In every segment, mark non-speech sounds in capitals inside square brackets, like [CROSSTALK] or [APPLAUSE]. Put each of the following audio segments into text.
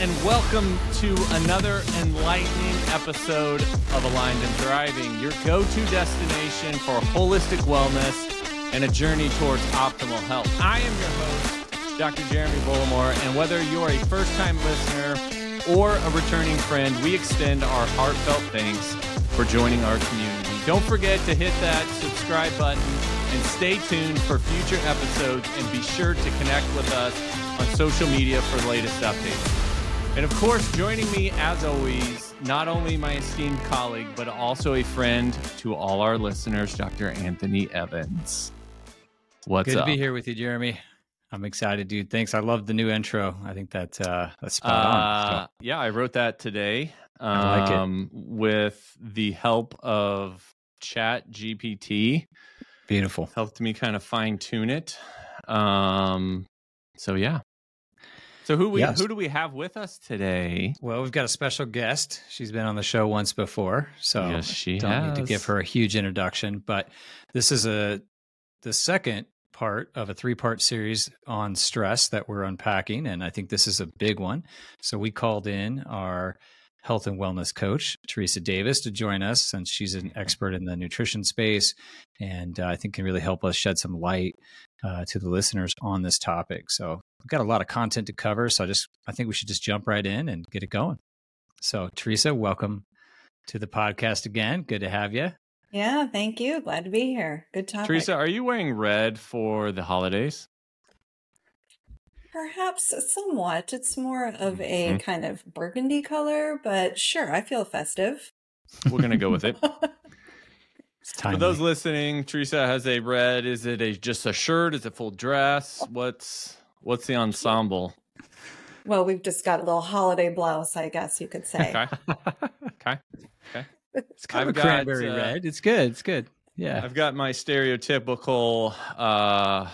and welcome to another enlightening episode of Aligned and Thriving, your go to destination for holistic wellness and a journey towards optimal health. I am your host, Dr. Jeremy Bollamore, and whether you're a first time listener or a returning friend, we extend our heartfelt thanks for joining our community. Don't forget to hit that subscribe button and stay tuned for future episodes and be sure to connect with us on social media for the latest updates. And of course, joining me as always, not only my esteemed colleague, but also a friend to all our listeners, Dr. Anthony Evans. What's Good up? to be here with you, Jeremy. I'm excited, dude. Thanks. I love the new intro. I think that uh, that's spot Uh, on. yeah, I wrote that today I like it. um, with the help of Chat GPT. Beautiful. Helped me kind of fine tune it. Um, so yeah. So who we Yes. who do we have with us today? Well, we've got a special guest. She's been on the show once before, so yes, she don't need to give her a huge introduction. But this is a the second part of a three part series on stress that we're unpacking, and I think this is a big one. So we called in our health and wellness coach Teresa Davis to join us, since she's an expert in the nutrition space, and uh, I think can really help us shed some light uh, to the listeners on this topic. So we've got a lot of content to cover. So I just I think we should just jump right in and get it going. So Teresa, welcome to the podcast again. Good to have you. Yeah, thank you. Glad to be here. Good topic. Teresa, are you wearing red for the holidays? Perhaps somewhat. It's more of a Mhm. kind of burgundy color, but sure, I feel festive. We're gonna go with it. [LAUGHS] It's For those listening, Teresa has a red. Is it a just a shirt? Is it full dress? What's what's the ensemble? well, we've just got a little holiday blouse, I guess you could say. Okay. Okay. Okay. [LAUGHS] it's kind I've of a cranberry uh, red. It's good. It's good. Yeah. I've got my stereotypical uh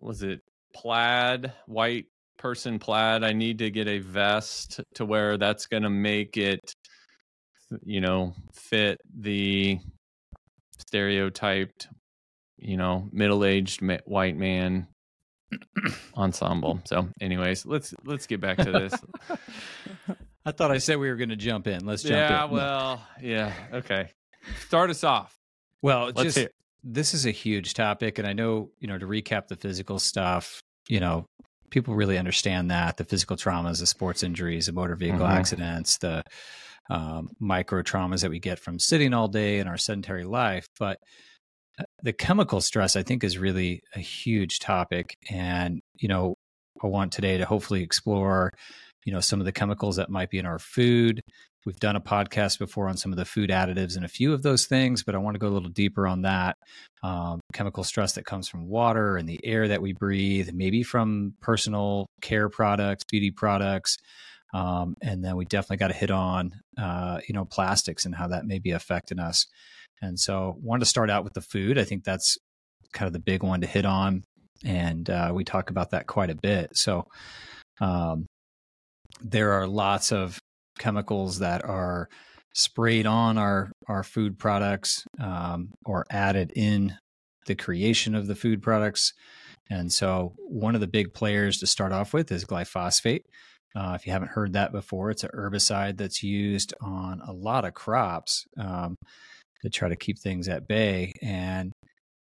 was it plaid, white person plaid. I need to get a vest to where that's gonna make it you know, fit the stereotyped, you know, middle-aged white man ensemble. So, anyways, let's let's get back to this. [LAUGHS] I thought I said we were going to jump in. Let's jump yeah, in. Yeah, well, yeah, okay. Start us off. well, Let's just hear. this is a huge topic, and I know you know to recap the physical stuff. You know, people really understand that the physical traumas, the sports injuries, the motor vehicle Mhm. accidents, the um, micro traumas that we get from sitting all day in our sedentary life, but uh, the chemical stress I think is really a huge topic, and you know, I want today to hopefully explore you know some of the chemicals that might be in our food. We've done a podcast before on some of the food additives and a few of those things but i want to go a little deeper on that um, chemical stress that comes from water and the air that we breathe maybe from personal care products beauty products um, and then we definitely got to hit on uh, you know plastics and how that may be affecting us. And so wanted to start out with the food. I think that's kind of the big one to hit on and uh, we talk about that quite a bit. So um, there are lots of chemicals that are sprayed on our our food products um, or added in the creation of the food products. And so one of the big players to start off with is glyphosate uh, if you haven't heard that before it's a herbicide that's used on a lot of crops um, to try to keep things at bay and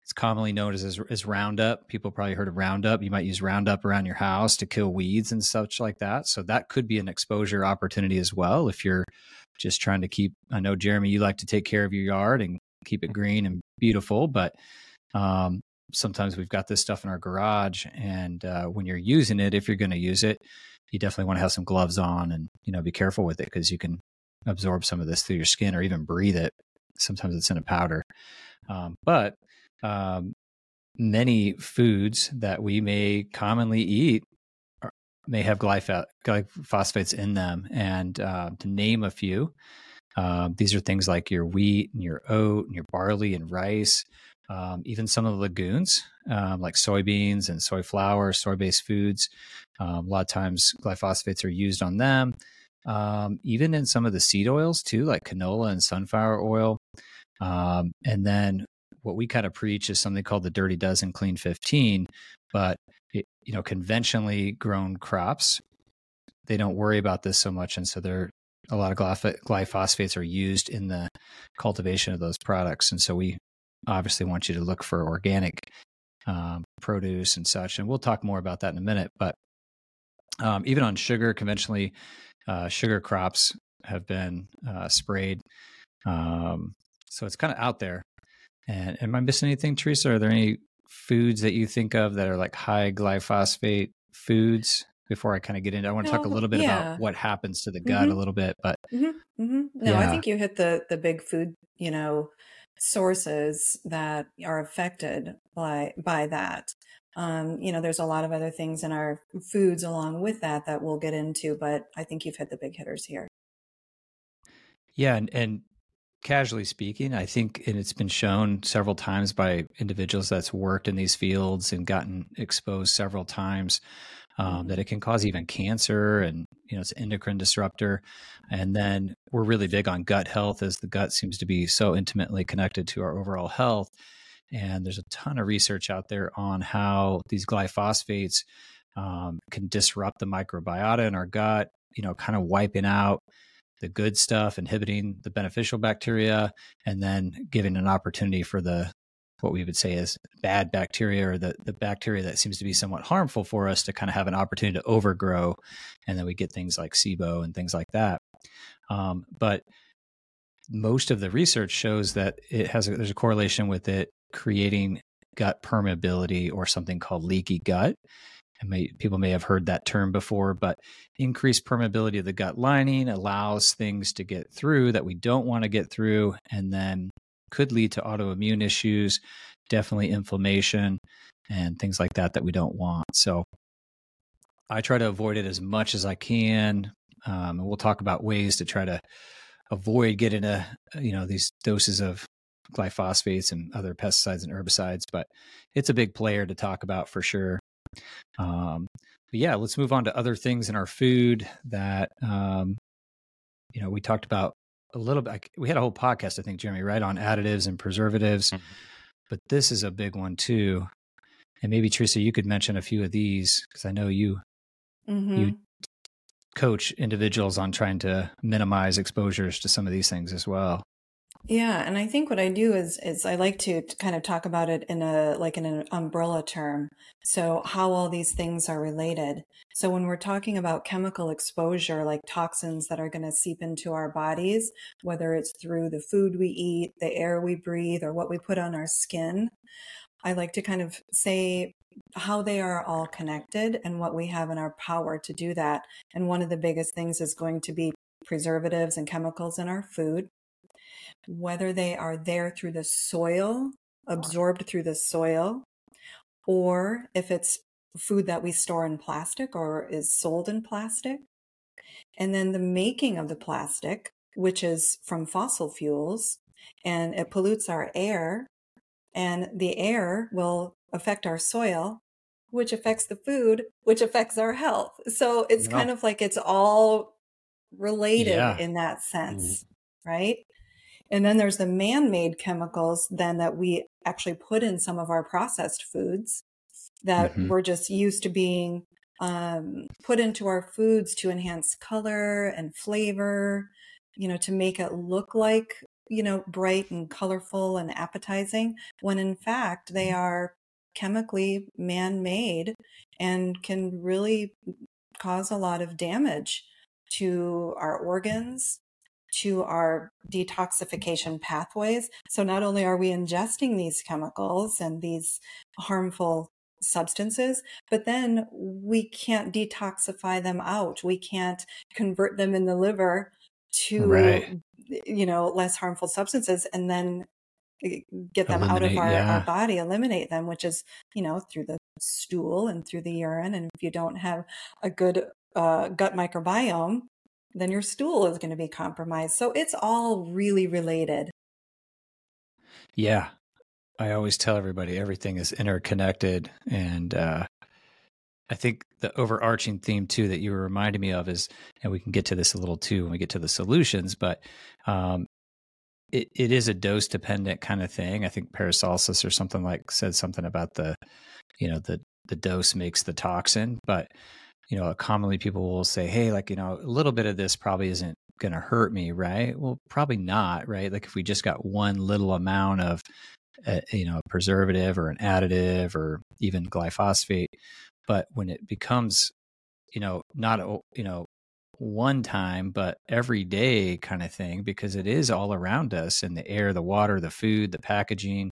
it's commonly known as, as as Roundup. People probably heard of Roundup. You might use Roundup around your house to kill weeds and such like that. So that could be an exposure opportunity as well if you're just trying to keep. I know Jeremy, you like to take care of your yard and keep it green and beautiful, but um, sometimes we've got this stuff in our garage, and uh, when you're using it, if you're going to use it, you definitely want to have some gloves on and you know be careful with it because you can absorb some of this through your skin or even breathe it. Sometimes it's in a powder, um, but um, many foods that we may commonly eat are, may have glyph- glyphosates in them. And uh, to name a few, uh, these are things like your wheat and your oat and your barley and rice, um, even some of the legumes um, like soybeans and soy flour, soy based foods. Um, a lot of times glyphosates are used on them. Um, even in some of the seed oils too, like canola and sunflower oil. Um, and then what we kind of preach is something called the dirty dozen clean 15 but it, you know conventionally grown crops they don't worry about this so much, and so they're a lot of glyphosates are used in the cultivation of those products, and so we obviously want you to look for organic um, produce and such. And we'll talk more about that in a minute. But um, even on sugar, conventionally, uh, sugar crops have been uh, sprayed. Um, so it's kind of out there. And am I missing anything, Teresa? Are there any foods that you think of that are like high glyphosate foods? Before I kind of get into, I want to no, talk a little bit yeah. about what happens to the gut mm-hmm. a little bit. But mm-hmm. Mm-hmm. no, yeah. I think you hit the the big food, you know, sources that are affected by by that. Um, you know, there's a lot of other things in our foods along with that that we'll get into, but I think you've hit the big hitters here. Yeah, and, and casually speaking, I think, and it's been shown several times by individuals that's worked in these fields and gotten exposed several times um, that it can cause even cancer and you know it's an endocrine disruptor. And then we're really big on gut health as the gut seems to be so intimately connected to our overall health. And there's a ton of research out there on how these glyphosates um, can disrupt the microbiota in our gut you know kind of wiping out the good stuff inhibiting the beneficial bacteria and then giving an opportunity for the what we would say is bad bacteria or the, the bacteria that seems to be somewhat harmful for us to kind of have an opportunity to overgrow. And then we get things like SIBO and things like that. Um, but most of the research shows that it has a, there's a correlation with it creating gut permeability or something called leaky gut. And may, people may have heard that term before, but increased permeability of the gut lining allows things to get through that we don't want to get through. And then could lead to autoimmune issues, definitely inflammation and things like that that we don't want. So I try to avoid it as much as I can. Um, and we'll talk about ways to try to avoid getting a you know these doses of glyphosates and other pesticides and herbicides. But it's a big player to talk about for sure. Um, but yeah, let's move on to other things in our food that um, you know we talked about a little bit. We had a whole podcast, I think, Jeremy, right on additives and preservatives, mm-hmm. but this is a big one too. And maybe Teresa, you could mention a few of these because I know you mm-hmm. you coach individuals on trying to minimize exposures to some of these things as well. Yeah, and I think what I do is is I like to, kind of talk about it in a like in an umbrella term. So how all these things are related. So when we're talking about chemical exposure, like toxins that are going to seep into our bodies, whether it's through the food we eat, the air we breathe, or what we put on our skin, I like to kind of say how they are all connected and what we have in our power to do that. And one of the biggest things is going to be preservatives and chemicals in our food whether they are there through the soil, absorbed through the soil, or if it's food that we store in plastic or is sold in plastic. And then the making of the plastic, which is from fossil fuels, and it pollutes our air, and the air will affect our soil, which affects the food, which affects our health. So it's yeah. kind of like it's all related yeah. in that sense, mm-hmm. right? And then there's the man-made chemicals then that we actually put in some of our processed foods that mm-hmm. we're just used to being um, put into our foods to enhance color and flavor, you know, to make it look like, you know, bright and colorful and appetizing, when in fact they mm-hmm. are chemically man made and can really cause a lot of damage to our organs, to our detoxification pathways. So not only are we ingesting these chemicals and these harmful substances, but then we can't detoxify them out. We can't convert them in the liver to, right. you know, less harmful substances and then eh, get them eliminate, out of our, yeah. our body, eliminate them, which is, you know, through the stool and through the urine. And if you don't have a good uh, gut microbiome, then your stool is going to be compromised. So it's all really related. Yeah. I always tell everybody everything is interconnected. And uh, I think the overarching theme, too, that you were reminding me of is, and we can get to this a little too when we get to the solutions, but um, it, it is a dose dependent kind of thing. I think Paracelsus or something like said something about the, you know, the, the dose makes the toxin, but you know, commonly people will say, hey, like, you know, a little bit of this probably isn't going to hurt me, right? Well, probably not, right? Like if we just got one little amount of, uh, you know, a preservative or an additive or even glyphosate, but when it becomes, you know, not, you know, one time, but every day kind of thing, because it is all around us in the air, the water, the food, the packaging,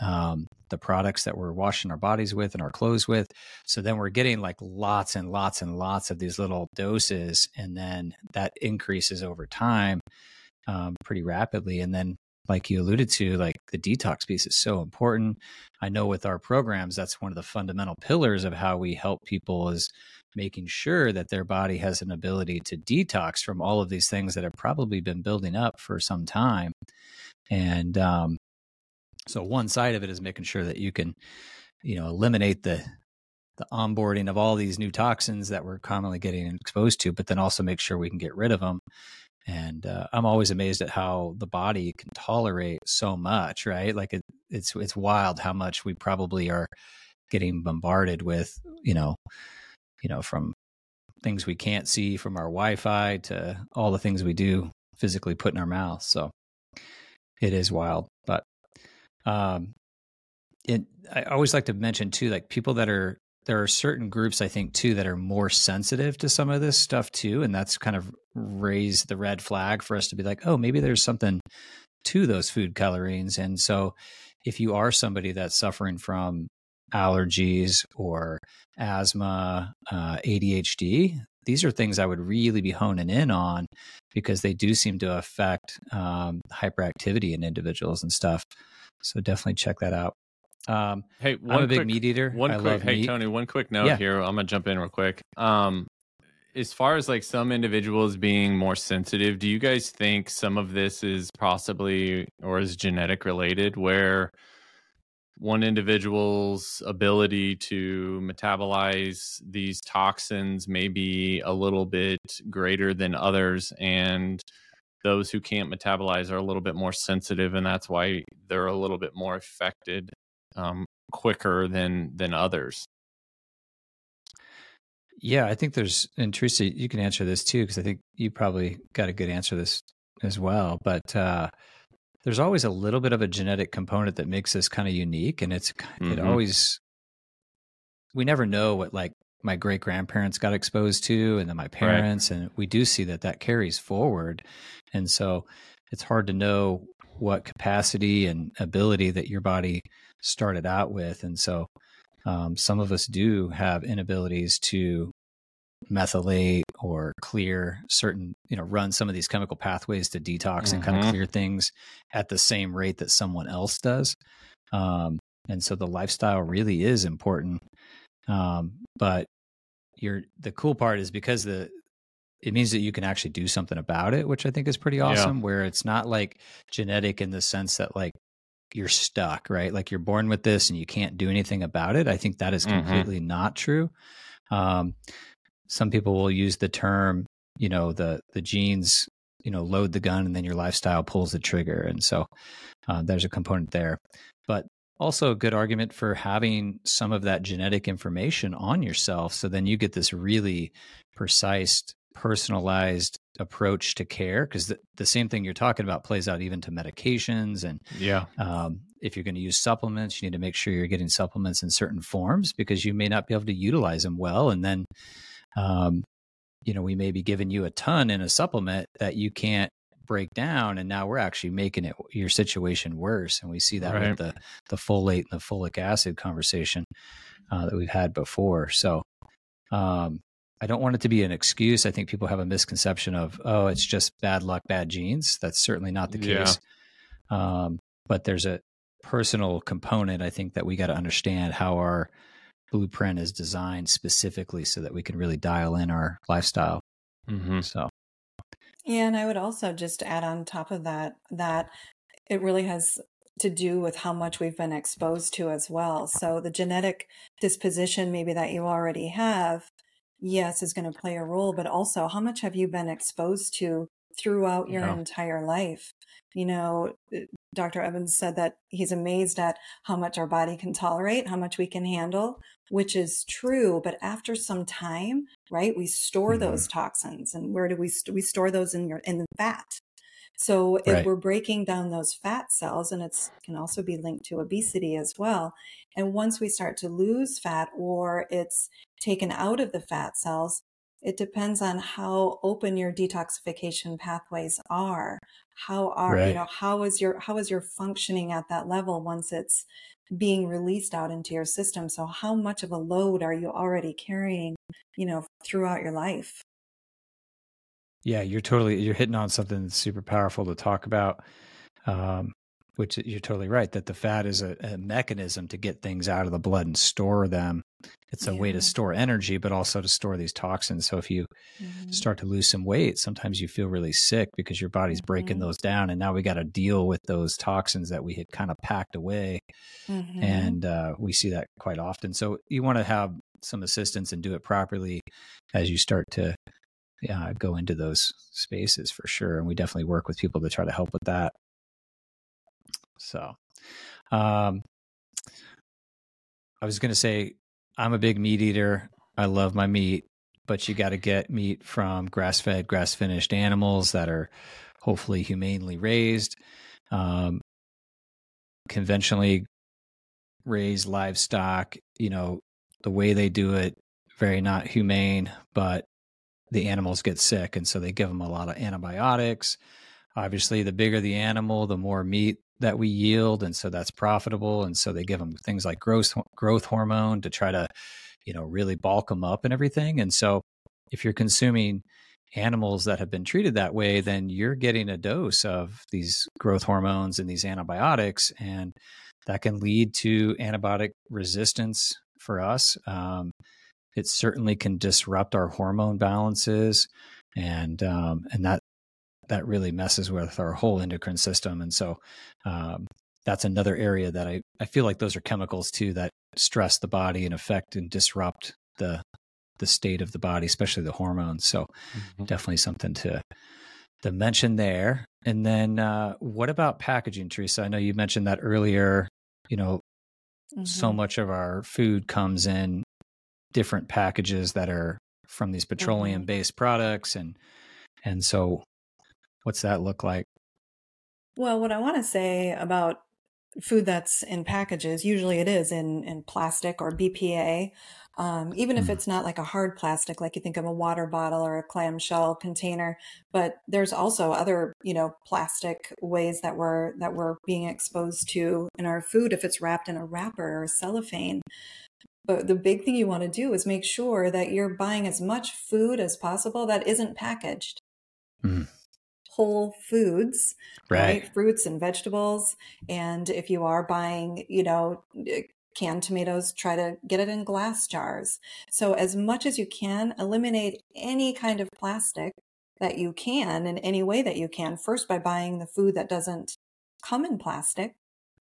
um, the products that we're washing our bodies with and our clothes with. So then we're getting like lots and lots and lots of these little doses, and then that increases over time um, pretty rapidly. And then, like you alluded to, like the detox piece is so important. I know with our programs, that's one of the fundamental pillars of how we help people is making sure that their body has an ability to detox from all of these things that have probably been building up for some time. And um, so one side of it is making sure that you can, you know, eliminate the the onboarding of all these new toxins that we're commonly getting exposed to, but then also make sure we can get rid of them. And uh, I'm always amazed at how the body can tolerate so much, right? Like it, it's it's wild how much we probably are getting bombarded with, you know, you know, from things we can't see from our Wi-Fi to all the things we do physically put in our mouth. So it is wild, um, it, I always like to mention too, like people that are there are certain groups I think too that are more sensitive to some of this stuff too, and that's kind of raised the red flag for us to be like, oh, maybe there's something to those food colorings. And so, if you are somebody that's suffering from allergies or asthma, uh, ADHD, these are things I would really be honing in on because they do seem to affect um, hyperactivity in individuals and stuff. So definitely check that out. Um, hey, one I'm a big quick, meat eater. One I quick, hey meat. Tony, one quick note yeah. here. I'm gonna jump in real quick. Um, as far as like some individuals being more sensitive, do you guys think some of this is possibly or is genetic related, where one individual's ability to metabolize these toxins may be a little bit greater than others, and those who can't metabolize are a little bit more sensitive, and that's why they're a little bit more affected um, quicker than than others. Yeah, I think there's, and Teresa, you can answer this too, because I think you probably got a good answer to this as well. But uh, there's always a little bit of a genetic component that makes us kind of unique, and it's mm-hmm. it always we never know what like my great grandparents got exposed to and then my parents right. and we do see that that carries forward and so it's hard to know what capacity and ability that your body started out with and so um, some of us do have inabilities to methylate or clear certain you know run some of these chemical pathways to detox mm-hmm. and kind of clear things at the same rate that someone else does um, and so the lifestyle really is important um, but you're the cool part is because the it means that you can actually do something about it, which I think is pretty awesome. Yeah. Where it's not like genetic in the sense that like you're stuck, right? Like you're born with this and you can't do anything about it. I think that is mm-hmm. completely mm-hmm. not true. Um, some people will use the term, you know, the the genes, you know, load the gun and then your lifestyle pulls the trigger, and so uh, there's a component there. But also a good argument for having some of that genetic information on yourself so then you get this really precise personalized approach to care because the, the same thing you're talking about plays out even to medications and yeah. um, if you're going to use supplements you need to make sure you're getting supplements in certain forms because you may not be able to utilize them well and then um, you know we may be giving you a ton in a supplement that you can't break down and now we're actually making it your situation worse and we see that right. with the the folate and the folic acid conversation uh, that we've had before so um, I don't want it to be an excuse. I think people have a misconception of, oh, it's just bad luck, bad genes. That's certainly not the case. Yeah. Um, but there's a personal component, I think, that we got to understand how our blueprint is designed specifically so that we can really dial in our lifestyle. Mm-hmm. So yeah, and I would also just add on top of that that it really has to do with how much we've been exposed to as well. So the genetic disposition maybe that you already have, yes, is going to play a role, but also how much have you been exposed to throughout your yeah. entire life? You know, eh, Dr. Evans said that he's amazed at how much our body can tolerate, how much we can handle, which is true. But after some time, right, we store mm-hmm. those toxins, and where do we st- we store those in your in the fat? So if right. we're breaking down those fat cells, and it can also be linked to obesity as well. And once we start to lose fat, or it's taken out of the fat cells, it depends on how open your detoxification pathways are. How are right. you know how is your how is your functioning at that level once it's being released out into your system? So how much of a load are you already carrying, you know, throughout your life? Yeah, you're totally you're hitting on something that's super powerful to talk about. Um, which you're totally right that the fat is a, a, mechanism to get things out of the blood and store them. It's a yeah. way to store energy, but also to store these toxins. So if you mm-hmm. start to lose some weight, sometimes you feel really sick because your body's mm-hmm. breaking those down, and now we got to deal with those toxins that we had kind of packed away, mm-hmm. and uh, we see that quite often. So you want to have some assistance and do it properly as you start to yeah, go into those spaces for sure. And we definitely work with people to try to help with that. So, um, I was going to say, I'm a big meat eater. I love my meat, but you got to get meat from grass fed, grass finished animals that are hopefully humanely raised. Um, conventionally raised livestock, you know, the way they do it, very not humane, but the animals get sick. And so they give them a lot of antibiotics. Obviously, the bigger the animal, the more meat that we yield and so that's profitable and so they give them things like growth growth hormone to try to you know really bulk them up and everything and so if you're consuming animals that have been treated that way then you're getting a dose of these growth hormones and these antibiotics and that can lead to antibiotic resistance for us. Um, it certainly can disrupt our hormone balances and um, and that that really messes with our whole endocrine system. And so um, that's another area that I, I feel like those are chemicals too that stress the body and affect and disrupt the the state of the body, especially the hormones. So mm-hmm. definitely something to to mention there. And then uh, what about packaging, Teresa? I know you mentioned that earlier. You know, mm-hmm. so much of our food comes in different packages that are from these petroleum based mm-hmm. products and and so What's that look like? Well, what I want to say about food that's in packages, usually it is in, in plastic or BPA, um, even if mm. it's not like a hard plastic, like you think of a water bottle or a clamshell container. But there's also other, you know, plastic ways that we're that we're being exposed to in our food if it's wrapped in a wrapper or cellophane. But the big thing you want to do is make sure that you're buying as much food as possible that isn't packaged. Mm whole foods, right. right. Fruits and vegetables. And if you are buying, you know, eh, canned tomatoes, try to get it in glass jars. So, as much as you can, eliminate any kind of plastic that you can in any way that you can. First, by buying the food that doesn't come in plastic.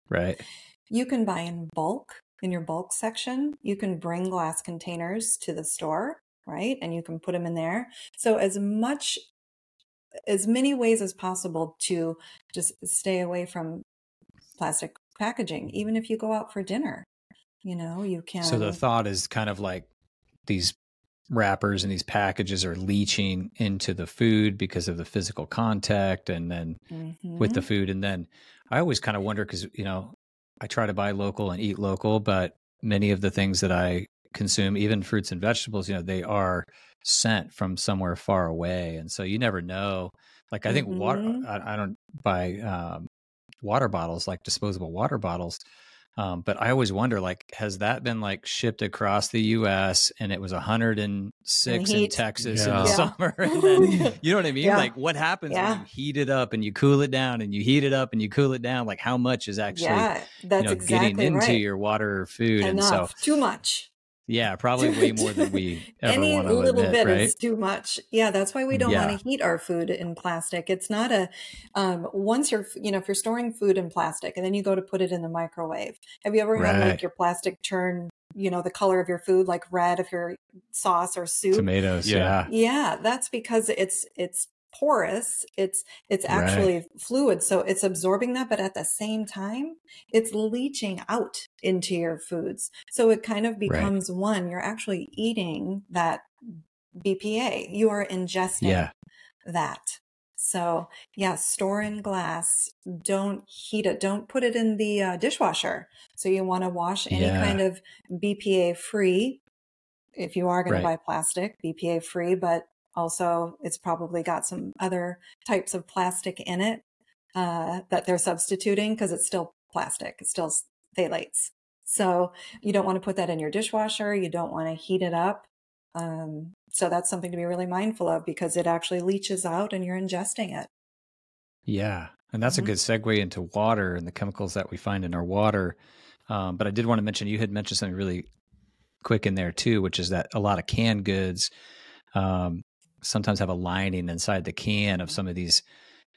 Right. You can buy in bulk in your bulk section. You can bring glass containers to the store, right? And you can put them in there. So, as much as many ways as possible to just stay away from plastic packaging, even if you go out for dinner. You know, you can. So the thought is kind of like these wrappers and these packages are leaching into the food because of the physical contact and then mm-hmm. with the mm-hmm. food. And then I always kind of wonder because, you know, I try to buy local and eat local, but many of the things that I consume, even fruits and vegetables, you know, they are sent from somewhere far away, and so you never know. Like I think mm-hmm. water, I, I, don't buy um, water bottles like disposable water bottles. Um, but I always wonder, like, has that been like shipped across the U.S. and it was 106 in Texas yeah. in the yeah. [LAUGHS] summer? And then, [LAUGHS] you know what I mean? Yeah. Like, what happens when you heat it up and you cool it down and you heat it up and you cool it down? Like, how much is actually, yeah, that's you know, exactly getting into right. your water or food? Enough. And so, too much. Yeah, [LAUGHS] probably way more than we ever Any want to little admit, bit right? is too much. Yeah, that's why we don't yeah. want to heat our food in plastic. It's not a um, once you're you know if you're storing food in plastic and then you go to put it in the microwave. Have you ever right. had like your plastic turn you know the color of your food like red if your sauce or soup tomatoes yeah yeah that's because it's it's porous it's it's actually right. fluid so it's absorbing that but at the same time it's leaching out into your foods so it kind of becomes right. one you're actually eating that bpa you are ingesting yeah. that so yeah store in glass don't heat it don't put it in the uh, dishwasher so you want to wash any yeah. kind of bpa free if you are going right. to buy plastic bpa free but also, it's probably got some other types of plastic in it uh, that they're substituting because it's still plastic. It's still phthalates. So you don't want to put that in your dishwasher. You don't want to heat it up. Um, so that's something to be really mindful of because it actually leaches out and you're ingesting it. Yeah. And that's mm-hmm. a good segue into water and the chemicals that we find in our water. Um, but I did want to mention, you had mentioned something really quick in there too, which is that a lot of canned goods um, sometimes have a lining inside the can of some of these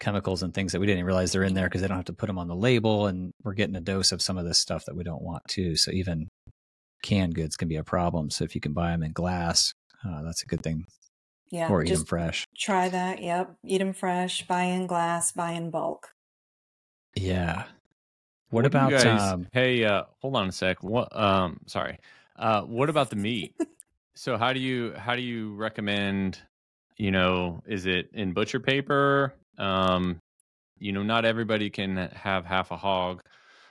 chemicals and things that we didn't realize they're in there because they don't have to put them on the label and we're getting a dose of some of this stuff that we don't want to so even canned goods can be a problem. So if you can buy them in glass uh, that's a good thing. Yeah or eat them fresh. try that. Yep eat them fresh buy in glass buy in bulk. Yeah. What, what about guys, um, hey uh hold on a sec. What um sorry. Uh what about the meat? [LAUGHS] So how do you how do you recommend you know, is it in butcher paper? Um, you know, not everybody can have half a hog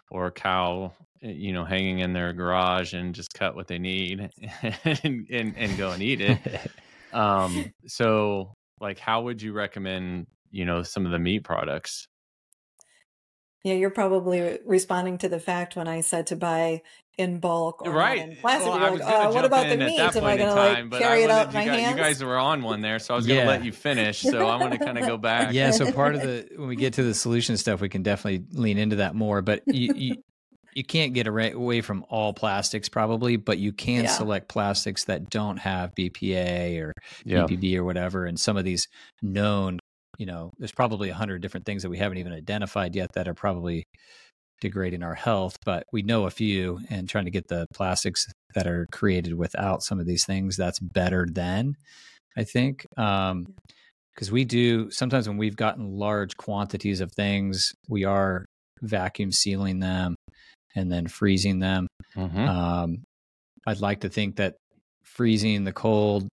or a cow, eh, you know, hanging in their garage and just cut what they need [LAUGHS] and, and, and go and eat it. [LAUGHS] um, so like, how would you recommend, you know, some of the meat products? Yeah, you're probably responding to the fact when I said to buy in bulk or right. in plastic. Well, like, uh, what about the meat? Am I going to like carry it out my guys, hands? You guys were on one there, so I was going to let you finish. [LAUGHS] So I want to kind of go back. Yeah. So part of [LAUGHS] the when we get to the solution stuff, we can definitely lean into that more. But you you, you can't get away from all plastics probably, but you can yeah. select plastics that don't have BPA or yeah. BPB or whatever, and some of these known you know, there's probably a hundred different things that we haven't even identified yet that are probably degrading our health, but we know a few and trying to get the plastics that are created without some of these things that's better than I think. Um, because we do sometimes when we've gotten large quantities of things, we are vacuum sealing them and then freezing them. Mm-hmm. Um, I'd like to think that freezing the cold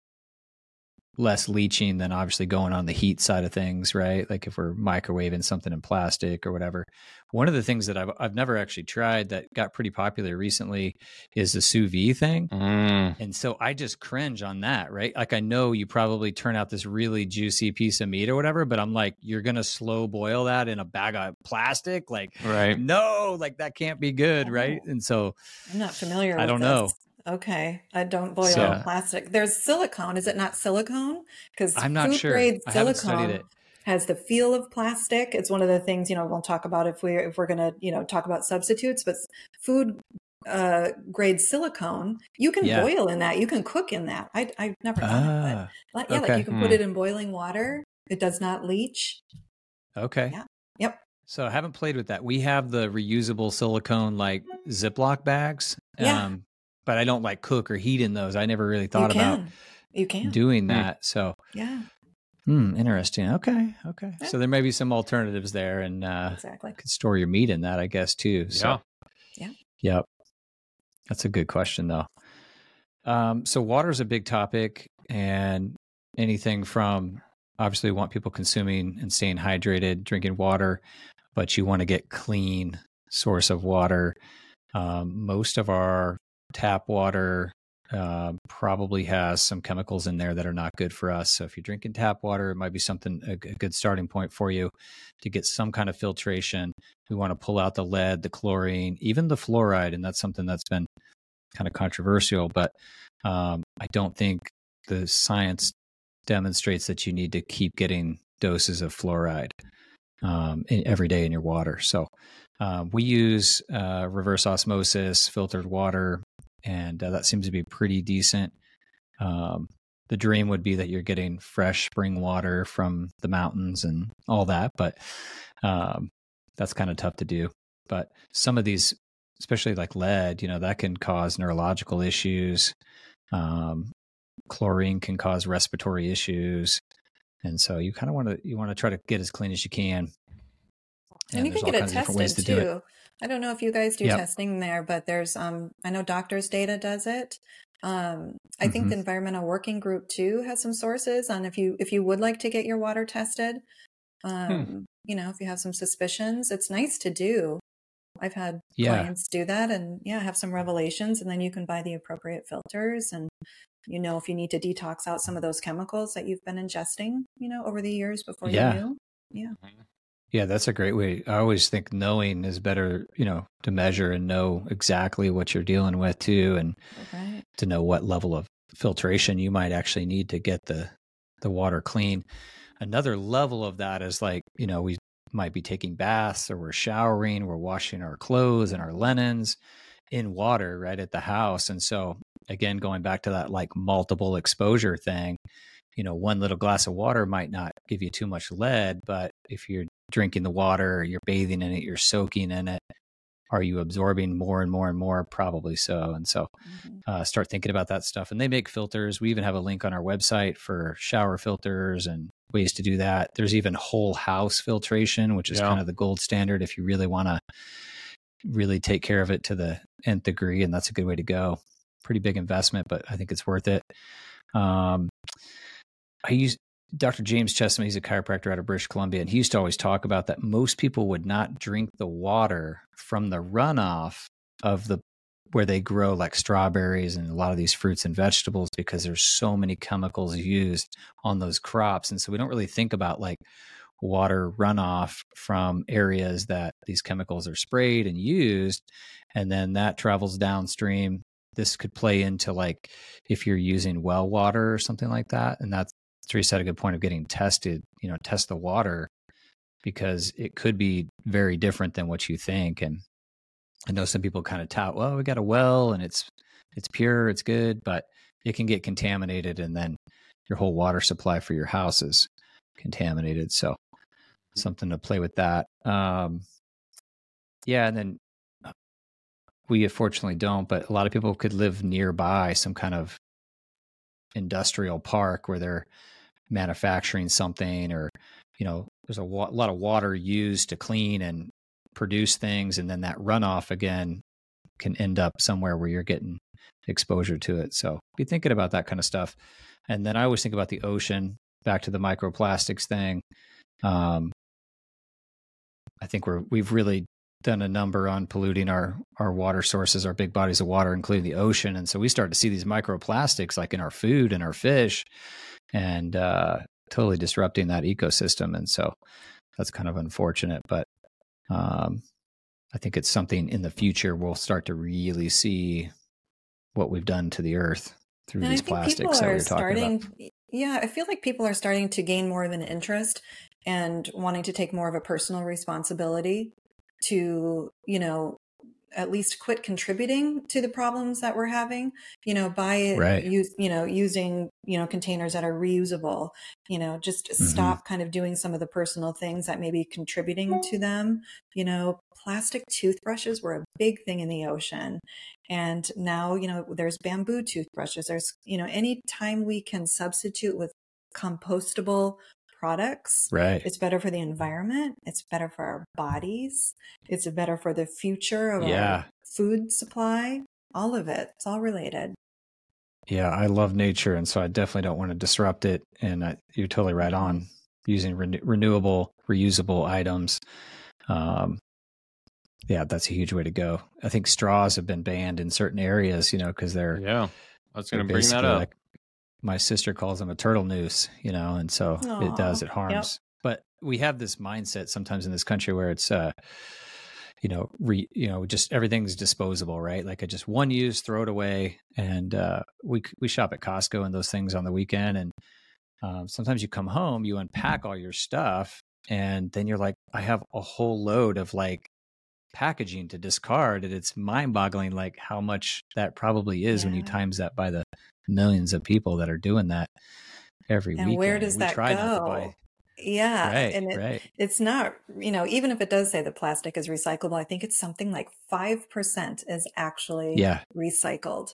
less leaching than obviously going on the heat side of things, right? Like if we're microwaving something in plastic or whatever. One of the things that I've I've never actually tried that got pretty popular recently is the sous vide thing. Mm. And so I just cringe on that, right? Like I know you probably turn out this really juicy piece of meat or whatever, but I'm like, you're gonna slow boil that in a bag of plastic? Like right. no, like that can't be good, right? And so I'm not familiar I don't this. know. Okay, I don't boil so, plastic. There's silicone. Is it not silicone? Because I'm not sure. Grade silicone has the feel of plastic. It's one of the things you know we'll talk about if we if we're going to you know talk about substitutes. But food uh, grade silicone, you can yeah. boil in that. You can cook in that. I I've never done ah, it, but yeah, okay. like you can hmm. put it in boiling water. It does not leach. Okay. Yeah. Yep. So I haven't played with that. We have the reusable silicone like Ziploc bags. Yeah. Um, but I don't like cook or heat in those. I never really thought about you can doing hmm. that. So yeah. Hmm, interesting. Okay. Okay. Yeah. So there may be some alternatives there and uh exactly could store your meat in that, I guess, too. So yeah. Yep. That's a good question though. Um, so water is a big topic and anything from obviously we want people consuming and staying hydrated, drinking water, but you want to get clean source of water. Um, most of our tap water uh, probably has some chemicals in there that are not good for us. So if you're drinking tap water, it might be something a, good starting point for you to get some kind of filtration. We want to pull out the lead, the chlorine, even the fluoride, and that's something that's been kind of controversial. But um, I don't think the science demonstrates that you need to keep getting doses of fluoride um, in, every day in your water. So uh, we use uh, reverse osmosis, filtered water, and uh, that seems to be pretty decent. Um, the dream would be that you're getting fresh spring water from the mountains and all that, but um, that's kind of tough to do. But some of these, especially like lead, you know, that can cause neurological issues. Um, chlorine can cause respiratory issues. And so you kind of want to you want to try to get as clean as you can. And, and you can get it tested to too. I don't know if you guys do yep. testing there, but there's um I know Doctors Data does it. Um, I mm-hmm. think the Environmental Working Group too has some sources on if you if you would like to get your water tested. Hmm. Um, hmm. you know, if you have some suspicions, it's nice to do. I've had yeah. clients do that and yeah, have some revelations and then you can buy the appropriate filters and you know if you need to detox out some of those chemicals that you've been ingesting, you know, over the years before yeah. you knew. Yeah. Yeah, that's a great way. I always think knowing is better, you know, to measure and know exactly what you're dealing with too and right. to know what level of filtration you might actually need to get the the water clean. Another level of that is like, you know, we might be taking baths or we're showering, we're washing our clothes and our linens in water right at the house. And so again, going back to that like multiple exposure thing, you know, one little glass of water might not give you too much lead, but if you're drinking the water, you're bathing in it, you're soaking in it, are you absorbing more and more and more? Probably so. And so mm-hmm. uh, start thinking about that stuff. And they make filters. We even have a link on our website for shower filters and ways to do that. There's even whole house filtration, which is yeah. kind of the gold standard if you really want to really take care of it to the nth degree. And that's a good way to go. Pretty big investment, but I think it's worth it. Um, I use Dr. James Chestnut, he's a chiropractor out of British Columbia, and he used to always talk about that most people would not drink the water from the runoff of the where they grow like strawberries and a lot of these fruits and vegetables because there's so many chemicals used on those crops. And so we don't really think about like water runoff from areas that these chemicals are sprayed and used. And then that travels downstream. This could play into like if you're using well water or something like that. And that's Teresa had a good point of getting tested, you know, test the water because it could be very different than what you think. And I know some people kind of tout, well, we got a well and it's it's pure, it's good, but it can get contaminated and then your whole water supply for your house is contaminated. So something to play with that. Um, yeah, and then uh, we unfortunately don't, but a lot of people could live nearby some kind of industrial park where they're manufacturing something or you know there's a wa- lot of water used to clean and produce things and then that runoff again can end up somewhere where you're getting exposure to it. So be thinking about that kind of stuff. And then i always think about the ocean back to the microplastics thing. Um, i think we're we've really done a number on polluting our our water sources our big bodies of water including the ocean. And so we start to see these microplastics like in our food and our fish and uh, totally disrupting that ecosystem. And so that's kind of unfortunate, but um, I think it's something in the future we'll start to really see what we've done to the earth through and these plastics that we're talking about. Yeah, I feel like people are starting to gain more of an interest and wanting to take more of a personal responsibility to, you know, at least quit contributing to the problems that we're having you know by right. use you know using you know containers that are reusable you know just mm-hmm. stop kind of doing some of the personal things that may be contributing to them you know plastic toothbrushes were a big thing in the ocean and now you know there's bamboo toothbrushes there's you know any time we can substitute with compostable products. Right. It's better for the environment. It's better for our bodies. It's better for the future of yeah. our food supply. All of it. It's all related. Yeah, I love nature, and so I definitely don't want to disrupt it. And I, you're totally right on using re- renewable, reusable items. Um, yeah, that's a huge way to go. I think straws have been banned in certain areas, you know, because they're yeah. I was going to bring that up. Like my sister calls them a turtle noose, you know, and so Aww. it does, it harms. Yep. But we have this mindset sometimes in this country where it's, uh, you know, re, you know, just everything's disposable, right? Like I just one use, throw it away. And uh, we we shop at Costco and those things on the weekend, and um, sometimes you come home, you unpack all your stuff, and then you're like, I have a whole load of like packaging to discard, and it's mind boggling, like how much that probably is yeah. when you times that by the millions of people that are doing that every week. and weekend. where does that go? Yeah. Right, and it, right. it's not, you know, even if it does say the plastic is recyclable, I think it's something like 5% is actually yeah. recycled.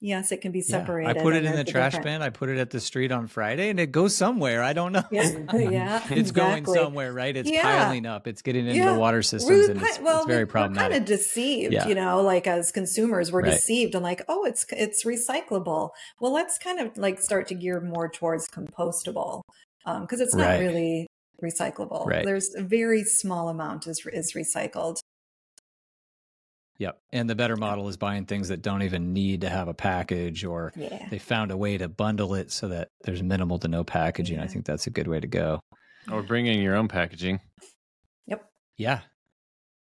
Yes, it can be separated. Yeah. I put it in the, trash different... bin. I put it at the street on Friday and it goes somewhere. I don't know. Yeah, [LAUGHS] [LAUGHS] yeah it's exactly. going somewhere, right? It's yeah. piling up. It's getting into the water systems and it's, well, it's very problematic. We're kind of deceived, you know, like as consumers, we're right. deceived and like, oh, it's it's recyclable. Well, let's kind of like start to gear more towards compostable because um, it's not right. really recyclable. Right. There's a very small amount is is recycled. Yep. And the better model is buying things that don't even need to have a package or yeah. they found a way to bundle it so that there's minimal to no packaging. Yeah. I think that's a good way to go. Or bringing your own packaging. Yep. Yeah.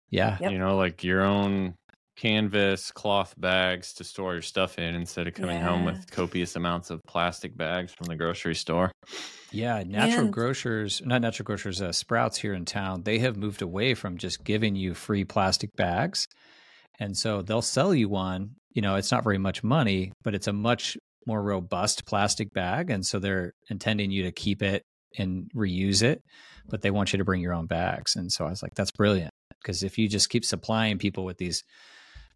Yeah. Yep. You know, like your own canvas cloth bags to store your stuff in instead of coming yeah. home with copious amounts of plastic bags from the grocery store. Yeah, natural and... grocers, not natural grocers, uh, Sprouts here in town, they have moved away from just giving you free plastic bags and so they'll sell you one, you know, it's not very much money, but it's a much more robust plastic bag. And so they're intending you to keep it and reuse it, but they want you to bring your own bags. And so I was like, that's brilliant. Because if you just keep supplying people with these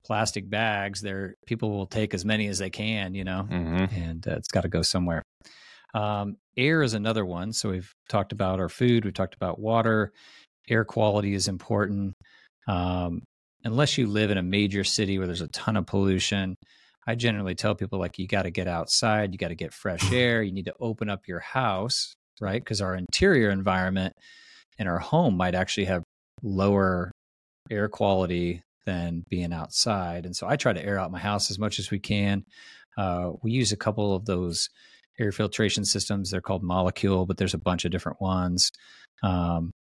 plastic bags, there people will take as many as they can, you know, mm-hmm. and uh, it's got to go somewhere. Um, air is another one. So we've talked about our food, we've talked about water. Air quality is important. Um, unless you live in a major city where there's a ton of pollution, I generally tell people like you got to get outside, you got to get fresh [LAUGHS] air, you need to open up your house, right? Because our interior environment in our home might actually have lower air quality than being outside. And so I try to air out my house as much as we can. Uh, we use a couple of those air filtration systems. They're called Molekule, but there's a bunch of different ones. Um,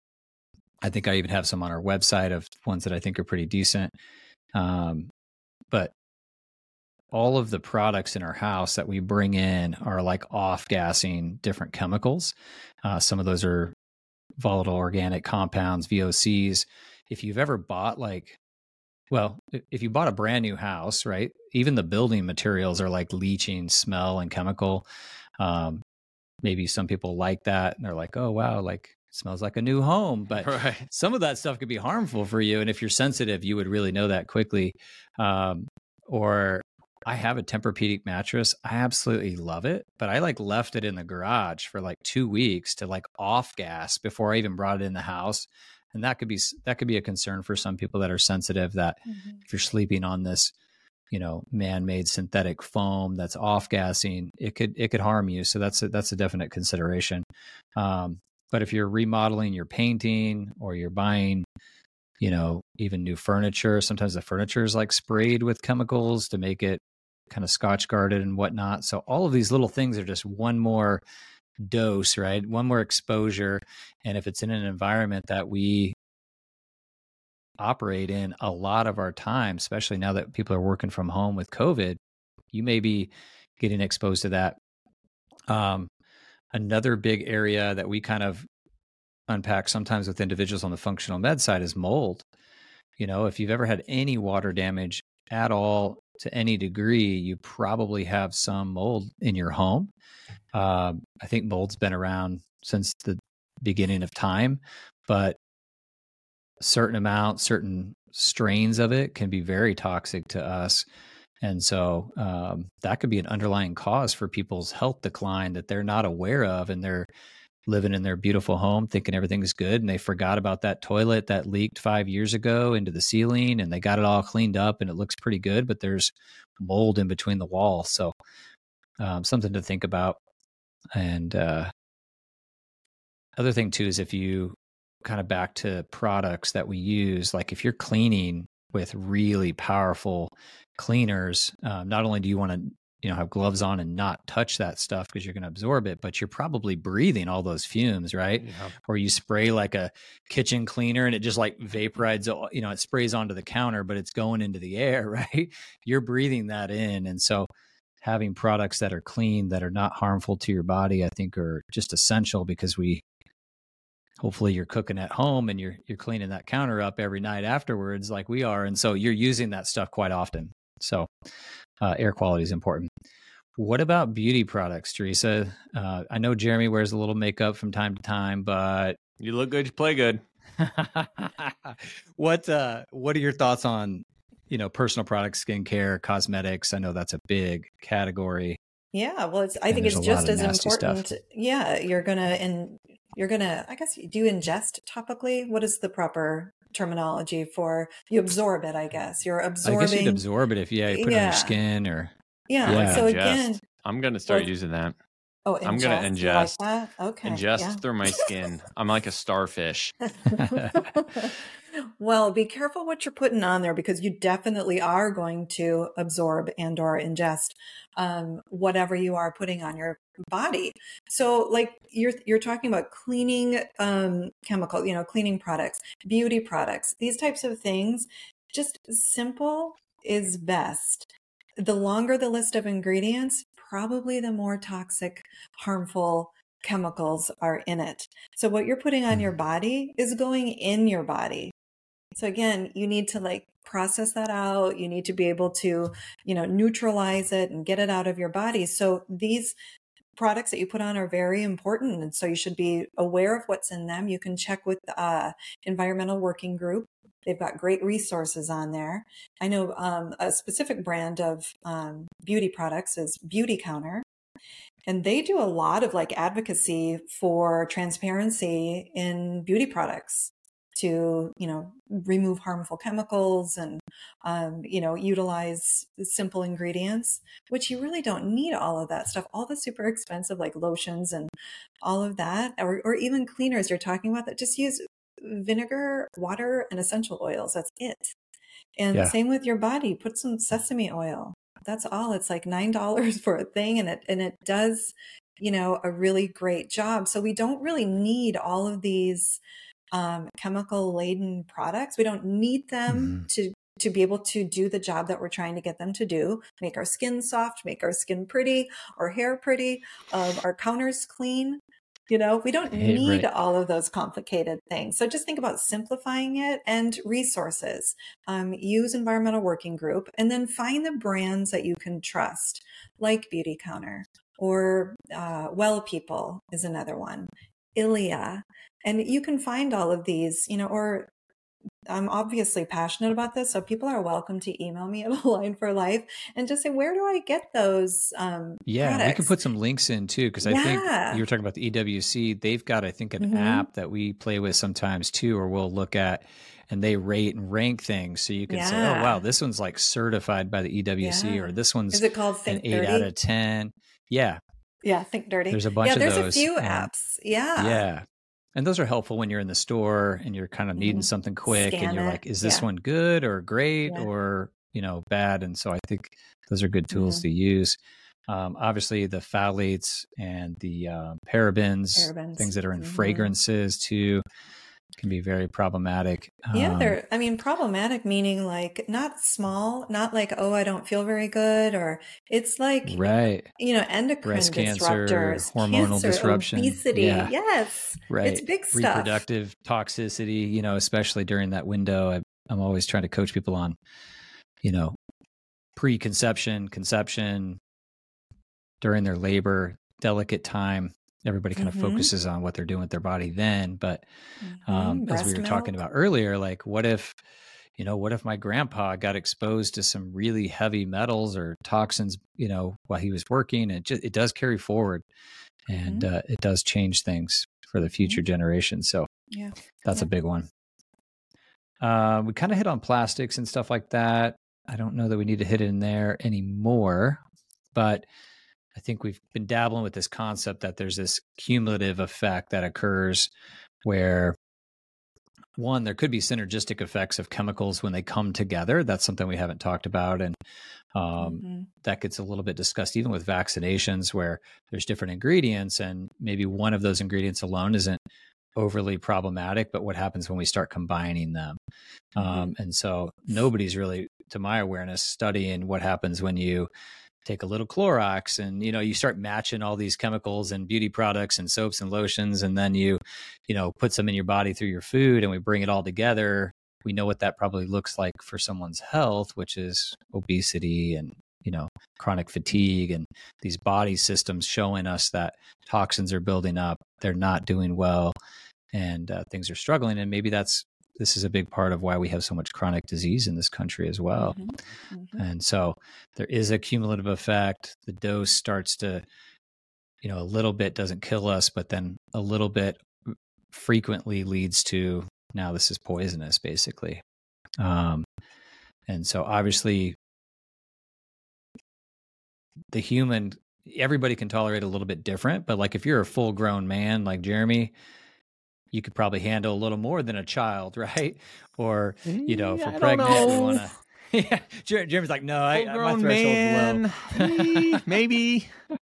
I think I even have some on our website of ones that I think are pretty decent. Um, but all of the products in our house that we bring in are like off gassing different chemicals. Uh, some of those are volatile organic compounds, VOCs. If you've ever bought like, well, if you bought a brand new house, right? Even the building materials are like leaching smell and chemical. Um, maybe some people like that and they're like, oh, wow, like smells like a new home. But [LAUGHS] right. some of that stuff could be harmful for you. And if you're sensitive, you would really know that quickly. Um, or I have a Tempur-Pedic mattress. I absolutely love it, but I like left it in the garage for like two weeks to like off gas before I even brought it in the house. And that could be that could be a concern for some people that are sensitive. That mm-hmm. if you're sleeping on this, you know, man-made synthetic foam that's off gassing, it could it could harm you. So that's a, that's a definite consideration. Um, but if you're remodeling your painting or you're buying, you know, even new furniture, sometimes the furniture is like sprayed with chemicals to make it kind of scotch guarded and whatnot. So all of these little things are just one more dose, right? One more exposure. And if it's in an environment that we operate in a lot of our time, especially now that people are working from home with COVID, you may be getting exposed to that. Um, Another big area that we kind of unpack sometimes with individuals on the functional med side is mold. You know, if you've ever had any water damage at all to any degree, you probably have some mold in your home. Um, I think mold's been around since the beginning of time, but certain amount, certain strains of it can be very toxic to us. And so um, that could be an underlying cause for people's health decline that they're not aware of. And they're living in their beautiful home thinking everything's good. And they forgot about that toilet that leaked five years ago into the ceiling and they got it all cleaned up and it looks pretty good, but there's mold in between the walls. So um, something to think about. And uh, other thing too is if you kind of back to products that we use, like if you're cleaning with really powerful cleaners, um, not only do you want to you know have gloves on and not touch that stuff because you're going to absorb it but you're probably breathing all those fumes right yeah. or you spray like a kitchen cleaner and it just like vaporizes you know it sprays onto the counter but it's going into the air [LAUGHS] right you're breathing that in and so having products that are clean that are not harmful to your body i think are just essential because we hopefully you're cooking at home and you're you're cleaning that counter up every night afterwards like we are and so you're using that stuff quite often so uh, air quality is important what about beauty products teresa uh, i know jeremy wears a little makeup from time to time but you look good you play good [LAUGHS] what uh what are your thoughts on you know, personal products, skincare, cosmetics. I know that's a big category. Yeah, well, it's. I and think it's just as important. Stuff. Yeah, you're gonna and you're gonna. I guess do you ingest topically? What is the proper terminology for you absorb it? I guess you're absorbing. I guess you'd absorb it if yeah, you put yeah. it on your skin or yeah. yeah. So ingest. again, I'm gonna start well, using that. Oh, ingest, I'm gonna ingest. Like okay. Ingest yeah. through my skin. I'm like a starfish. [LAUGHS] [LAUGHS] well, be careful what you're putting on there because you definitely are going to absorb and or ingest um, whatever you are putting on your body. So, like you're you're talking about cleaning um, chemical, you know, cleaning products, beauty products, these types of things. Just simple is best. The longer the list of ingredients, probably the more toxic, harmful chemicals are in it. So what you're putting on your mm. body is going in your body. So again, you need to like process that out. You need to be able to, you know, neutralize it and get it out of your body. So these products that you put on are very important. And so you should be aware of what's in them. You can check with uh, Environmental Working Group They've got great resources on there. I know um, a specific brand of um, beauty products is Beautycounter, And they do a lot of like advocacy for transparency in beauty products to, you know, remove harmful chemicals and, um, you know, utilize simple ingredients, which you really don't need all of that stuff. All the super expensive like lotions and all of that, or, or even cleaners you're talking about that just use vinegar, water, and essential oils. That's it. And yeah. same with your body. Put some sesame oil. That's all. It's like nine [LAUGHS] dollars for a thing, and it and it does, you know, a really great job. So we don't really need all of these um, chemical laden products. We don't need them mm. to to be able to do the job that we're trying to get them to do make our skin soft make our skin pretty our hair pretty um, our counters clean you know, we don't need right. all of those complicated things. So just think about simplifying it and resources. Um, use Environmental Working Group and then find the brands that you can trust, like Beautycounter or uh, Well People is another one, Ilia. And you can find all of these, you know, or I'm obviously passionate about this, so people are welcome to email me at [LAUGHS] Align for Life and just say, where do I get those? Um, yeah, products? we can put some links in too, because I yeah. think you were talking about the EWG. They've got, I think, an mm-hmm. app that we play with sometimes too, or we'll look at and they rate and rank things. So you can yeah. say, oh, wow, this one's like certified by the EWG, yeah. or this one's Is it called Think an 8 out of 10. Yeah. Yeah, Think Dirty. There's a bunch yeah, of there's those. a few apps. Yeah. Yeah and those are helpful when you're in the store and you're kind of needing mm-hmm. something quick Scan and you're it. like is this yeah. one good or great yeah. or you know bad and so i think those are good tools to use um, obviously the phthalates and the uh, parabens, parabens, things that are in mm-hmm. fragrances too can be very problematic. Yeah, um, they're, I mean, problematic meaning like not small, not like, oh, I don't feel very good, or it's like, right, you know, endocrine Breast disruptors, cancer, hormonal cancer, disruption, obesity. Yeah. Yes. Right. It's big stuff. Reproductive toxicity, you know, especially during that window. I, I'm always trying to coach people on, you know, preconception, conception, during their labor, delicate time everybody kind mm-hmm. of focuses on what they're doing with their body then but mm-hmm. um, as we were milk. talking about earlier like what if you know what if my grandpa got exposed to some really heavy metals or toxins you know while he was working it just it does carry forward and mm-hmm. uh, it does change things for the future mm-hmm. generations so yeah that's yeah. a big one uh, we kind of hit on plastics and stuff like that i don't know that we need to hit it in there anymore but I think we've been dabbling with this concept that there's this cumulative effect that occurs where one there could be synergistic effects of chemicals when they come together that's something we haven't talked about and um, mm-hmm. that gets a little bit discussed even with vaccinations where there's different ingredients and maybe one of those ingredients alone isn't overly problematic but what happens when we start combining them mm-hmm. um, and so nobody's really to my awareness studying what happens when you take a little Clorox and you know you start matching all these chemicals and beauty products and soaps and lotions and then you you know put some in your body through your food and we bring it all together we know what that probably looks like for someone's health which is obesity and you know chronic fatigue and these body systems showing us that toxins are building up they're not doing well and uh, things are struggling and maybe that's this is a big part of why we have so much chronic disease in this country as well. Mm-hmm. Mm-hmm. And so there is a cumulative effect. The dose starts to, you know, a little bit doesn't kill us, but then a little bit frequently leads to now this is poisonous, basically. Um, and so obviously the human everybody can tolerate a little bit different but like if you're a full grown man like jeremy you could probably handle a little more than a child [LAUGHS] right? Or you know if we're pregnant we want to [LAUGHS] yeah jeremy's like no I, my threshold's man. low maybe. [LAUGHS]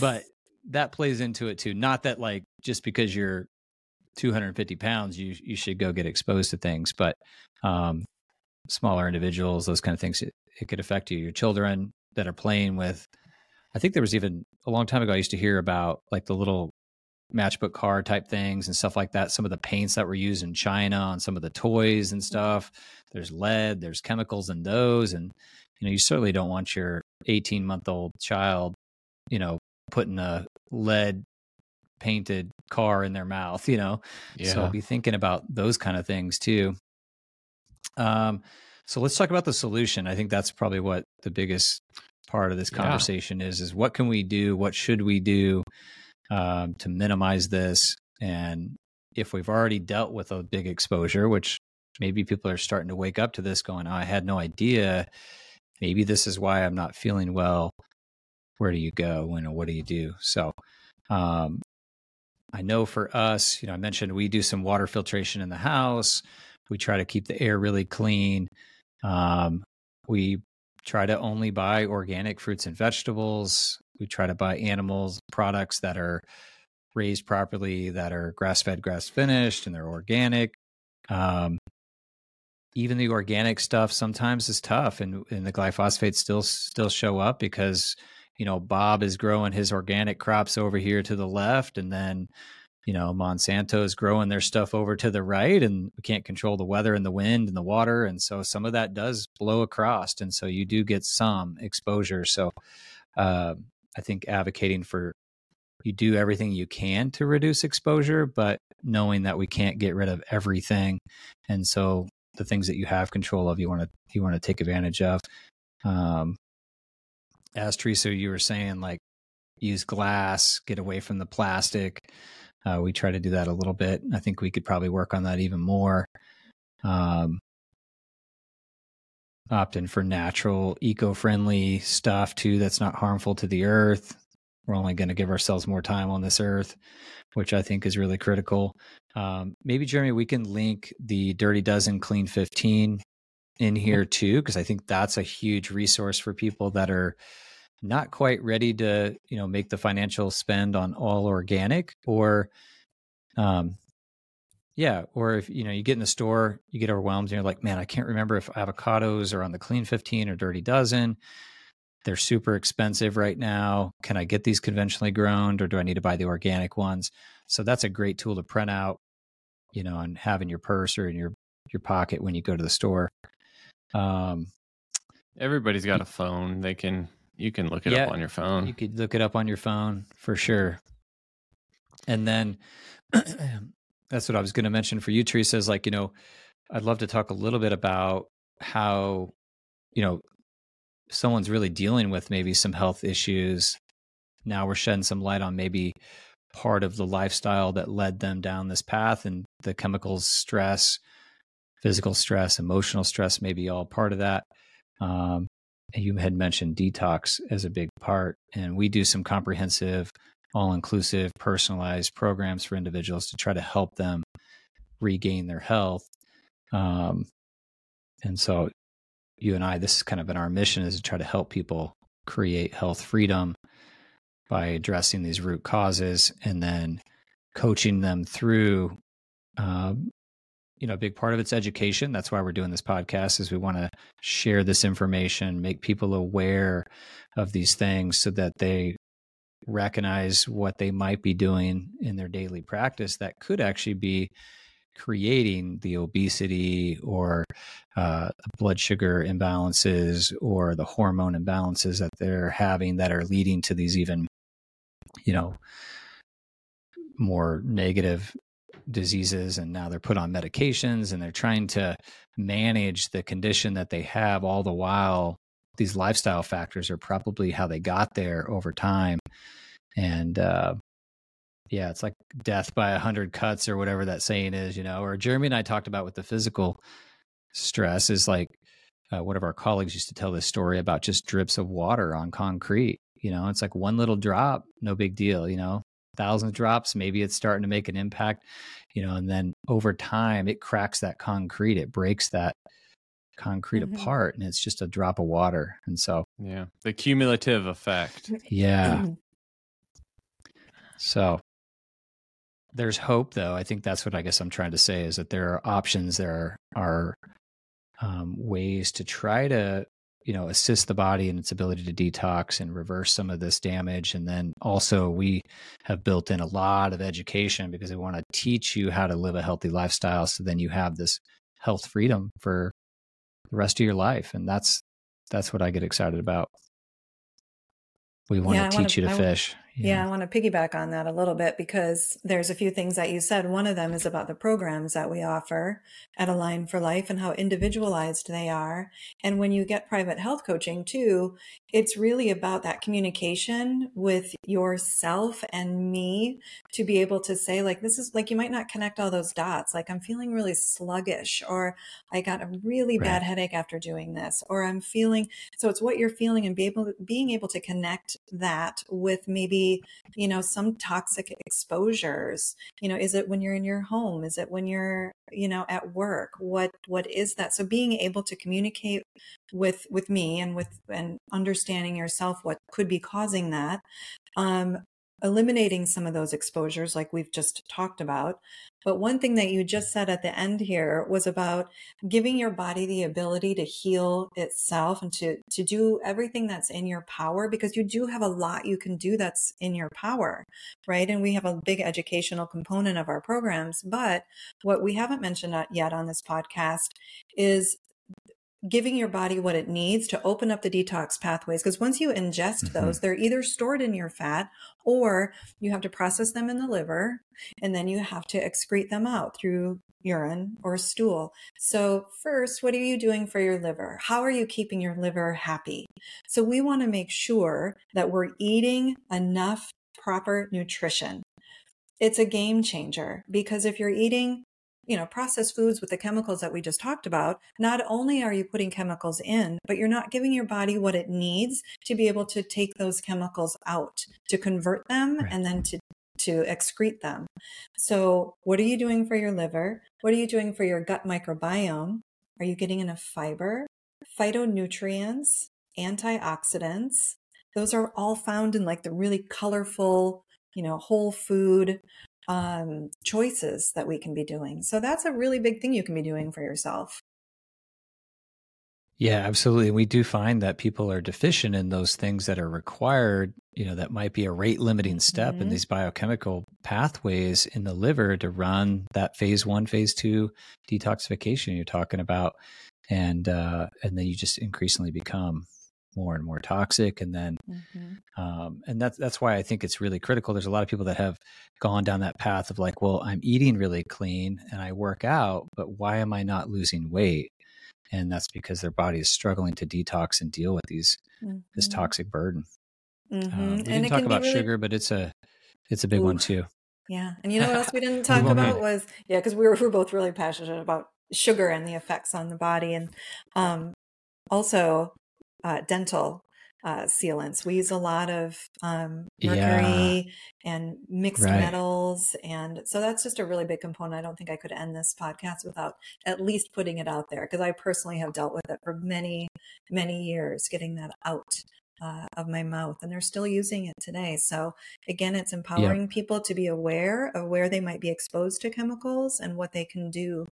But that plays into it too. Not that like just because you're 250 pounds you you should go get exposed to things but um smaller individuals those kind of things it, it could affect you. Your children that are playing with i think there was even a long time ago i used to hear about like the little matchbook car type things and stuff like that. Some of the paints that were used in china on some of the toys and stuff. There's lead there's chemicals in those and you know you certainly don't want your 18 month old child you know putting a lead painted car in their mouth you know? Yeah. so be thinking about those kind of things too. Um so let's talk about the solution. I think that's probably what the biggest part of this conversation yeah. is is what can we do? What should we do um, to minimize this. And if we've already dealt with a big exposure which maybe people are starting to wake up to this going oh, i had no idea. Maybe this is why i'm not feeling well. Where do you go? And what do you do? So um, i know for us you know i mentioned we do some water filtration in the house. We try to keep the air really clean. Um, we try to only buy organic fruits and vegetables. We try to buy animals products that are raised properly, that are grass fed, grass finished, and they're organic. Um, even the organic stuff sometimes is tough, and, and the glyphosates still still show up because you know Bob is growing his organic crops over here to the left, and then you know Monsanto is growing their stuff over to the right and we can't control the weather and the wind and the water and so some of that does blow across and so you do get some exposure so uh, I think advocating for you do everything you can to reduce exposure but knowing that we can't get rid of everything and so the things that you have control of you want to you want to take advantage of um, as Teresa you were saying like use glass get away from the plastic uh, we try to do that a little bit. I think we could probably work on that even more. Um, opt in for natural, eco friendly stuff too that's not harmful to the earth. We're only going to give ourselves more time on this earth, which I think is really critical. Um, maybe, Jeremy, we can link the Dirty Dozen Clean 15 in here too, because I think that's a huge resource for people that are not quite ready to you know make the financial spend on all organic or um yeah or if you know you get in the store you get overwhelmed and you're like man i can't remember if avocados are on the clean 15 or dirty dozen. They're super expensive right now. Can i get these conventionally grown or do i need to buy the organic ones? So that's a great tool to print out you know and have in your purse or in your your pocket when you go to the store. Um everybody's got a phone. They can you can look it yeah, up on your phone. You could look it up on your phone for sure. And then [CLEARS THROAT] that's what I was going to mention for you, Teresa. Is like, you know, I'd love to talk a little bit about how, you know, someone's really dealing with maybe some health issues. Now we're shedding some light on maybe part of the lifestyle that led them down this path and the chemicals, stress, physical stress, emotional stress, maybe all part of that. Um, you had mentioned detox as a big part, and we do some comprehensive, all inclusive, personalized programs for individuals to try to help them regain their health. Um, and so, you and I, this has kind of been our mission is to try to help people create health freedom by addressing these root causes and then coaching them through um, you know a big part of it's education that's why we're doing this podcast is we want to share this information make people aware of these things so that they recognize what they might be doing in their daily practice that could actually be creating the obesity or uh, blood sugar imbalances or the hormone imbalances that they're having that are leading to these even you know more negative diseases and now they're put on medications and they're trying to manage the condition that they have all the while these lifestyle factors are probably how they got there over time. And uh, yeah it's like death by a hundred cuts or whatever that saying is you know or jeremy and i talked about with the physical stress is like uh, one of our colleagues used to tell this story about just drips of water on concrete you know it's like one little drop no big deal you know thousand drops maybe it's starting to make an impact you know and then over time it cracks that concrete it breaks that concrete mm-hmm. apart and it's just a drop of water and so yeah the cumulative effect. Yeah. So there's hope though. I think that's what i guess i'm trying to say is that there are options there are, are um, ways to try to you know assist the body in its ability to detox and reverse some of this damage. And then also we have built in a lot of education because we want to teach you how to live a healthy lifestyle so then you have this health freedom for the rest of your life and that's that's what i get excited about. We want yeah, to teach wanna, you to I, fish yeah. yeah, I want to piggyback on that a little bit because there's a few things that you said. One of them is about the programs that we offer at Align for Life and how individualized they are. And when you get private health coaching too, it's really about that communication with yourself and me to be able to say, like, this is like, you might not connect all those dots. Like, I'm feeling really sluggish, or I got a really right. bad headache after doing this, or I'm feeling. So it's what you're feeling and be able, being able to connect that with maybe you know, some toxic exposures. You know, is it when you're in your home? Is it when you're, you know, at work? What what is that? So being able to communicate with with me and with and understanding yourself what could be causing that um eliminating some of those exposures like we've just talked about but one thing that you just said at the end here was about giving your body the ability to heal itself and to, to do everything that's in your power because you do have a lot you can do that's in your power, right? And we have a big educational component of our programs. But what we haven't mentioned uh, yet on this podcast is giving your body what it needs to open up the detox pathways. Because once you ingest mm-hmm. those, they're either stored in your fat or you have to process them in the liver and then you have to excrete them out through urine or stool. So, first, what are you doing for your liver? How are you keeping your liver happy? So, we want to make sure that we're eating enough proper nutrition. It's a game changer because if you're eating you know, processed foods with the chemicals that we just talked about, not only are you putting chemicals in, but you're not giving your body what it needs to be able to take those chemicals out, to convert them right. and then to to excrete them. So, what are you doing for your liver? What are you doing for your gut microbiome? Are you getting enough fiber, phytonutrients, antioxidants? Those are all found in like the really colorful, you know, whole food um, choices that we can be doing. So that's a really big thing you can be doing for yourself. Yeah, absolutely. We do find that people are deficient in those things that are required, you know, that might be a rate limiting step mm-hmm. in these biochemical pathways in the liver to run that phase one, phase two detoxification you're talking about. And uh, and then you just increasingly become more and more toxic and then mm-hmm. um, and that's that's why i think it's really critical there's a lot of people that have gone down that path of like well i'm eating really clean and i work out but why am i not losing weight and that's because their body is struggling to detox and deal with these mm-hmm. this toxic burden mm-hmm. um, we didn't talk about really... sugar but it's a it's a big Ooh. one too yeah and you know what else we didn't [LAUGHS] talk about was yeah because we were, we were both really passionate about sugar and the effects on the body and um also uh, dental uh, sealants. We use a lot of um, mercury yeah. and mixed right. metals. And so that's just a really big component. I don't think I could end this podcast without at least putting it out there because I personally have dealt with it for many, many years, getting that out. Uh, of my mouth, and they're still using it today. So, again, it's empowering people to be aware of where they might be exposed to chemicals and what they can do,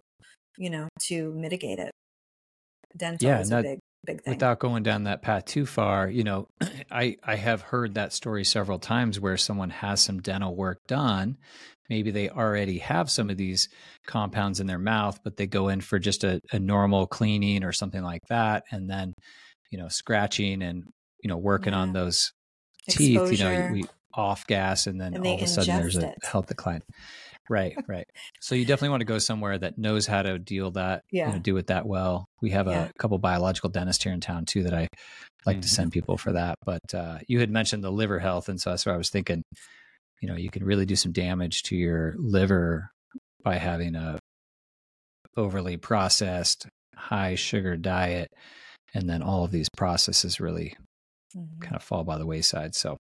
you know, to mitigate it. Dental yeah, is a big big thing. Without going down that path too far, you know, [CLEARS THROAT] I I have heard that story several times where someone has some dental work done. Maybe they already have some of these compounds in their mouth, but they go in for just a, a normal cleaning or something like that, and then you know, scratching and you know, working yeah. on those Exposure. teeth. You know, we off gas, and then and all of a sudden there's a it. health decline. Right, right. So you definitely want to go somewhere that knows how to deal that, yeah. you know, do it that well. We have Yeah. a couple biological dentists here in town too that I like to Mhm. send people for that. But uh, you had mentioned the liver health, and so that's what I was thinking. You know, you can really do some damage to your liver by having a overly processed, high sugar diet, and then all of these processes really Mhm. kind of fall by the wayside. So,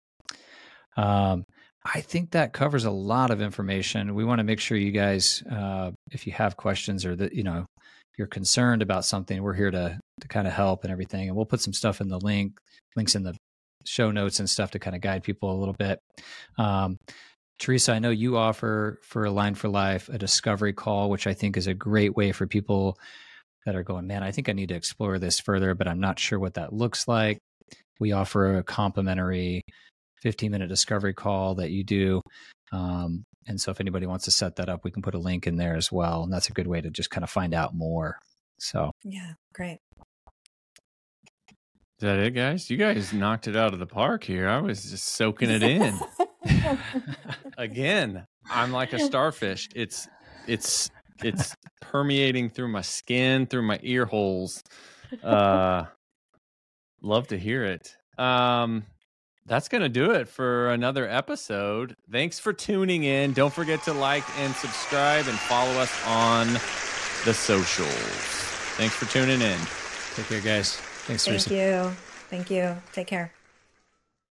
um, I think that covers a lot of information. We want to make sure you guys, uh, if you have questions or that you know you're concerned about something, we're here to to kind of help and everything. And we'll put some stuff in the link, links in the show notes and stuff to kind of guide people a little bit. Um, Teresa, I know you offer for Align for Life a discovery call, which I think is a great way for people that are going, man, I think I need to explore this further, but I'm not sure what that looks like. We offer a complimentary 15 minute discovery call that you do. Um, and so if anybody wants to set that up, we can put a link in there as well. And that's a good way to just kind of find out more. So, Yeah, great. Is that it, guys? You guys knocked it out of the park here. I was just soaking it in. [LAUGHS] Again, I'm like a starfish. It's it's it's permeating through my skin, through my ear holes. Uh love to hear it. Um that's going to do it for another episode. Thanks for tuning in. Don't forget to like and subscribe and follow us on the socials. Thanks for tuning in. take care, guys. Thanks, for Thank Teresa. you. Thank you. Take care.